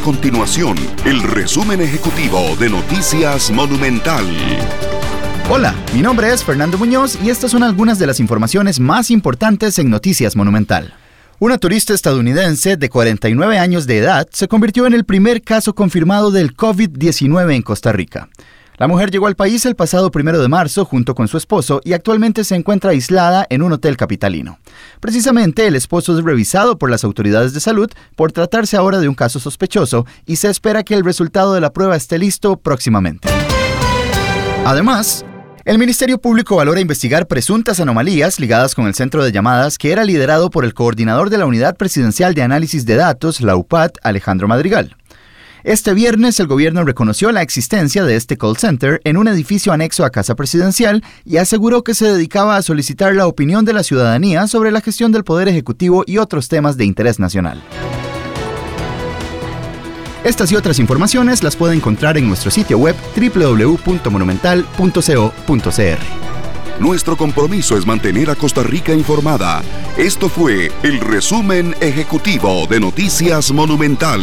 continuación el resumen ejecutivo de Noticias Monumental. Hola, mi nombre es Fernando Muñoz y estas son algunas de las informaciones más importantes en Noticias Monumental. Una turista estadounidense de 49 años de edad se convirtió en el primer caso confirmado del COVID-19 en Costa Rica. La mujer llegó al país el pasado primero de marzo junto con su esposo y actualmente se encuentra aislada en un hotel capitalino. Precisamente el esposo es revisado por las autoridades de salud por tratarse ahora de un caso sospechoso y se espera que el resultado de la prueba esté listo próximamente. Además, el Ministerio Público valora investigar presuntas anomalías ligadas con el centro de llamadas que era liderado por el coordinador de la Unidad Presidencial de Análisis de Datos, la UPAD, Alejandro Madrigal. Este viernes el gobierno reconoció la existencia de este call center en un edificio anexo a Casa Presidencial y aseguró que se dedicaba a solicitar la opinión de la ciudadanía sobre la gestión del Poder Ejecutivo y otros temas de interés nacional. Estas y otras informaciones las puede encontrar en nuestro sitio web www.monumental.co.cr. Nuestro compromiso es mantener a Costa Rica informada. Esto fue el resumen ejecutivo de Noticias Monumental.